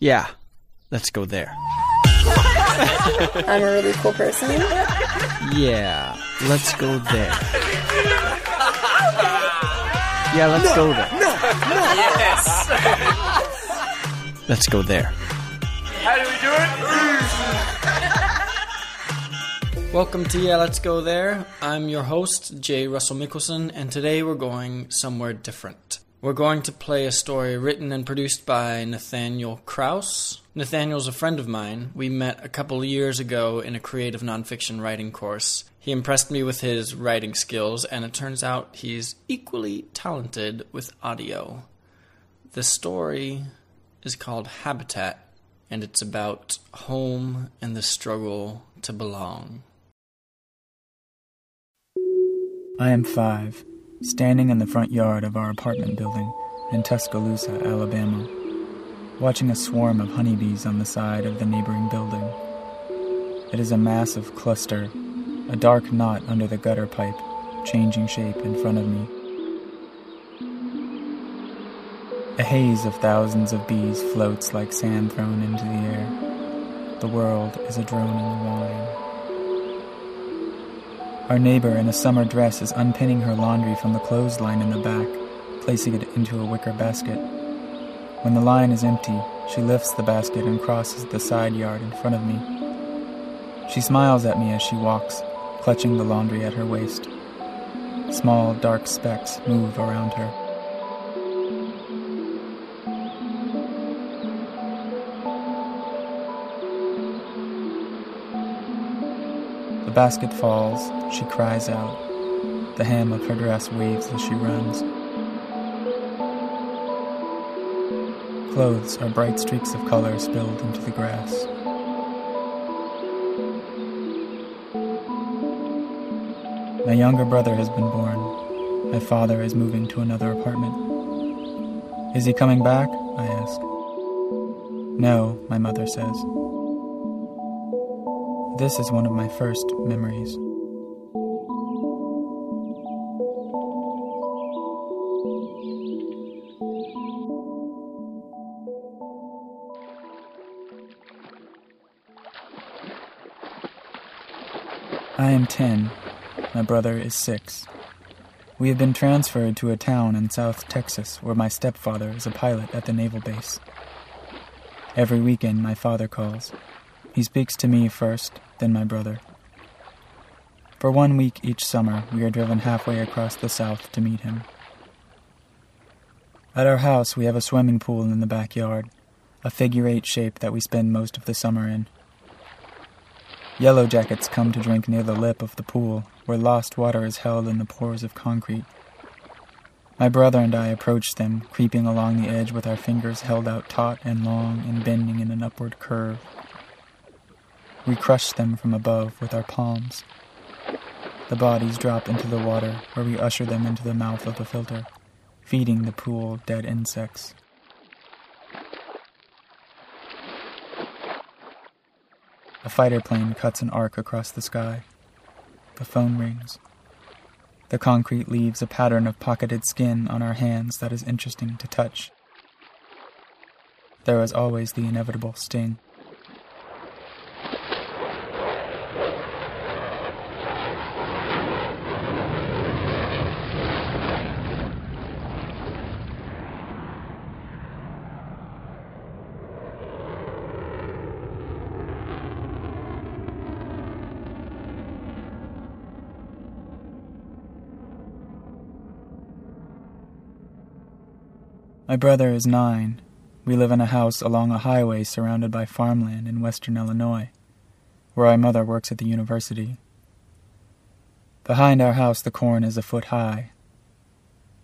Yeah, let's go there. I'm a really cool person. Yeah, let's go there. Yeah, let's go there. No, no. Yes. Let's go there. How do we do it? Welcome to Yeah, Let's Go There. I'm your host, Jay Russell Mikkelsen, and today we're going somewhere different. We're going to play a story written and produced by Nathaniel Kraus. Nathaniel's a friend of mine. We met a couple years ago in a creative nonfiction writing course. He impressed me with his writing skills, and it turns out he's equally talented with audio. The story is called Habitat, and it's about home and the struggle to belong. I am five, standing in the front yard of our apartment building in Tuscaloosa, Alabama, watching a swarm of honeybees on the side of the neighboring building. It is a massive cluster, a dark knot under the gutter pipe, changing shape in front of me. A haze of thousands of bees floats like sand thrown into the air. The world is a droning whine. Our neighbor in a summer dress is unpinning her laundry from the clothesline in the back, placing it into a wicker basket. When the line is empty, she lifts the basket and crosses the side yard in front of me. She smiles at me as she walks, clutching the laundry at her waist. Small, dark specks move around her. Basket falls, she cries out. The hem of her dress waves as she runs. Clothes are bright streaks of color spilled into the grass. My younger brother has been born. My father is moving to another apartment. Is he coming back? I ask. No, my mother says. This is one of my first memories. I am 10. My brother is 6. We have been transferred to a town in South Texas where my stepfather is a pilot at the naval base. Every weekend, my father calls. He speaks to me first, then my brother. For one week each summer, we are driven halfway across the South to meet him. At our house, we have a swimming pool in the backyard, a figure eight shape that we spend most of the summer in. Yellow jackets come to drink near the lip of the pool, where lost water is held in the pores of concrete. My brother and I approach them, creeping along the edge with our fingers held out taut and long and bending in an upward curve. We crush them from above with our palms. The bodies drop into the water, where we usher them into the mouth of the filter, feeding the pool dead insects. A fighter plane cuts an arc across the sky. The phone rings. The concrete leaves a pattern of pocketed skin on our hands that is interesting to touch. There is always the inevitable sting. My brother is nine. We live in a house along a highway surrounded by farmland in western Illinois, where my mother works at the university. Behind our house, the corn is a foot high.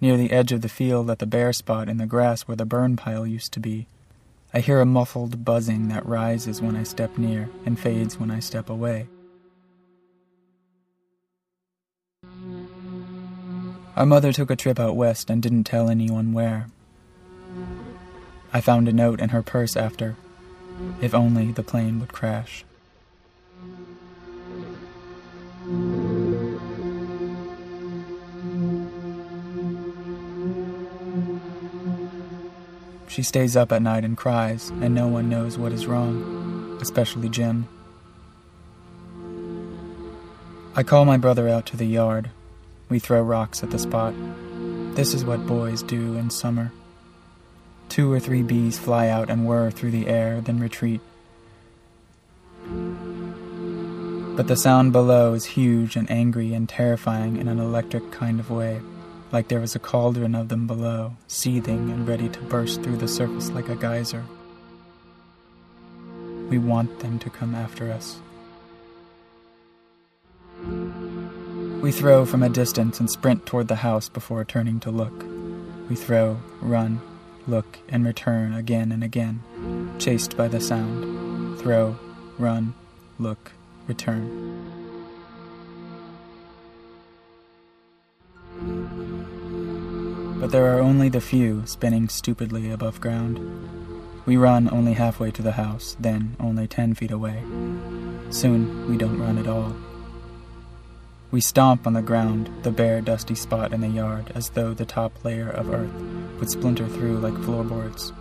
Near the edge of the field, at the bare spot in the grass where the burn pile used to be, I hear a muffled buzzing that rises when I step near and fades when I step away. Our mother took a trip out west and didn't tell anyone where. I found a note in her purse after. If only the plane would crash. She stays up at night and cries, and no one knows what is wrong, especially Jim. I call my brother out to the yard. We throw rocks at the spot. This is what boys do in summer. Two or three bees fly out and whir through the air, then retreat. But the sound below is huge and angry and terrifying in an electric kind of way like there was a cauldron of them below, seething and ready to burst through the surface like a geyser. We want them to come after us. We throw from a distance and sprint toward the house before turning to look. We throw, run, look, and return again and again, chased by the sound. Throw, run, look, return. but there are only the few spinning stupidly above ground. We run only halfway to the house, then only ten feet away. Soon we don't run at all. We stomp on the ground, the bare, dusty spot in the yard, as though the top layer of earth would splinter through like floorboards.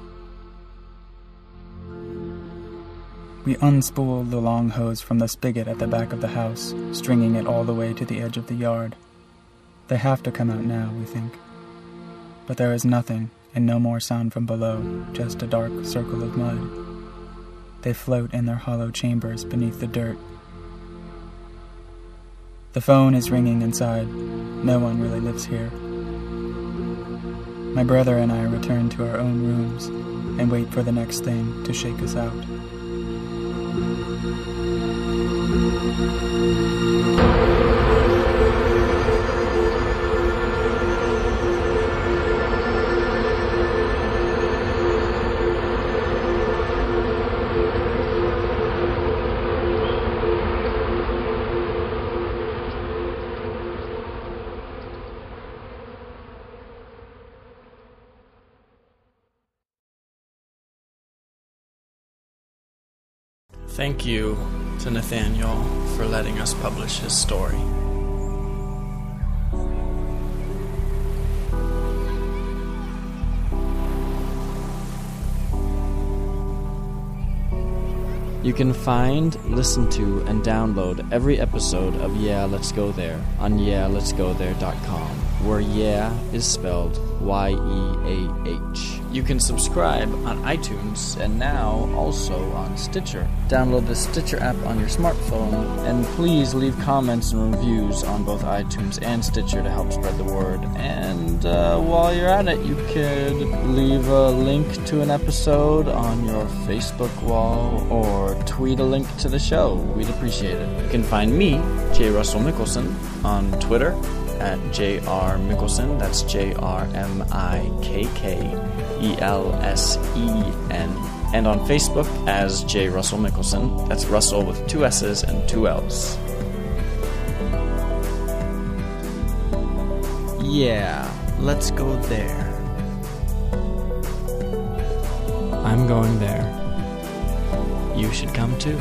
We unspool the long hose from the spigot at the back of the house, stringing it all the way to the edge of the yard. They have to come out now, we think but there is nothing, and no more sound from below, just a dark circle of mud. They float in their hollow chambers beneath the dirt. The phone is ringing inside. No one really lives here. My brother and I return to our own rooms and wait for the next thing to shake us out. Thank you to Nathaniel for letting us publish his story. You can find, listen to, and download every episode of Yeah, Let's Go There on yeahletsgothere.com, where Yeah is spelled Y E A H. You can subscribe on iTunes and now also on Stitcher. Download the Stitcher app on your smartphone and please leave comments and reviews on both iTunes and Stitcher to help spread the word. And uh, while you're at it, you could leave a link to an episode on your Facebook wall or tweet a link to the show. We'd appreciate it. You can find me, J. Russell Mikkelsen, on Twitter at J.R. Mikkelsen. That's J R M I K K E L S E N, and on Facebook as J. Russell Mikkelsen. That's Russell with two S's and two L's. Yeah, let's go there. I'm going there. You should come too.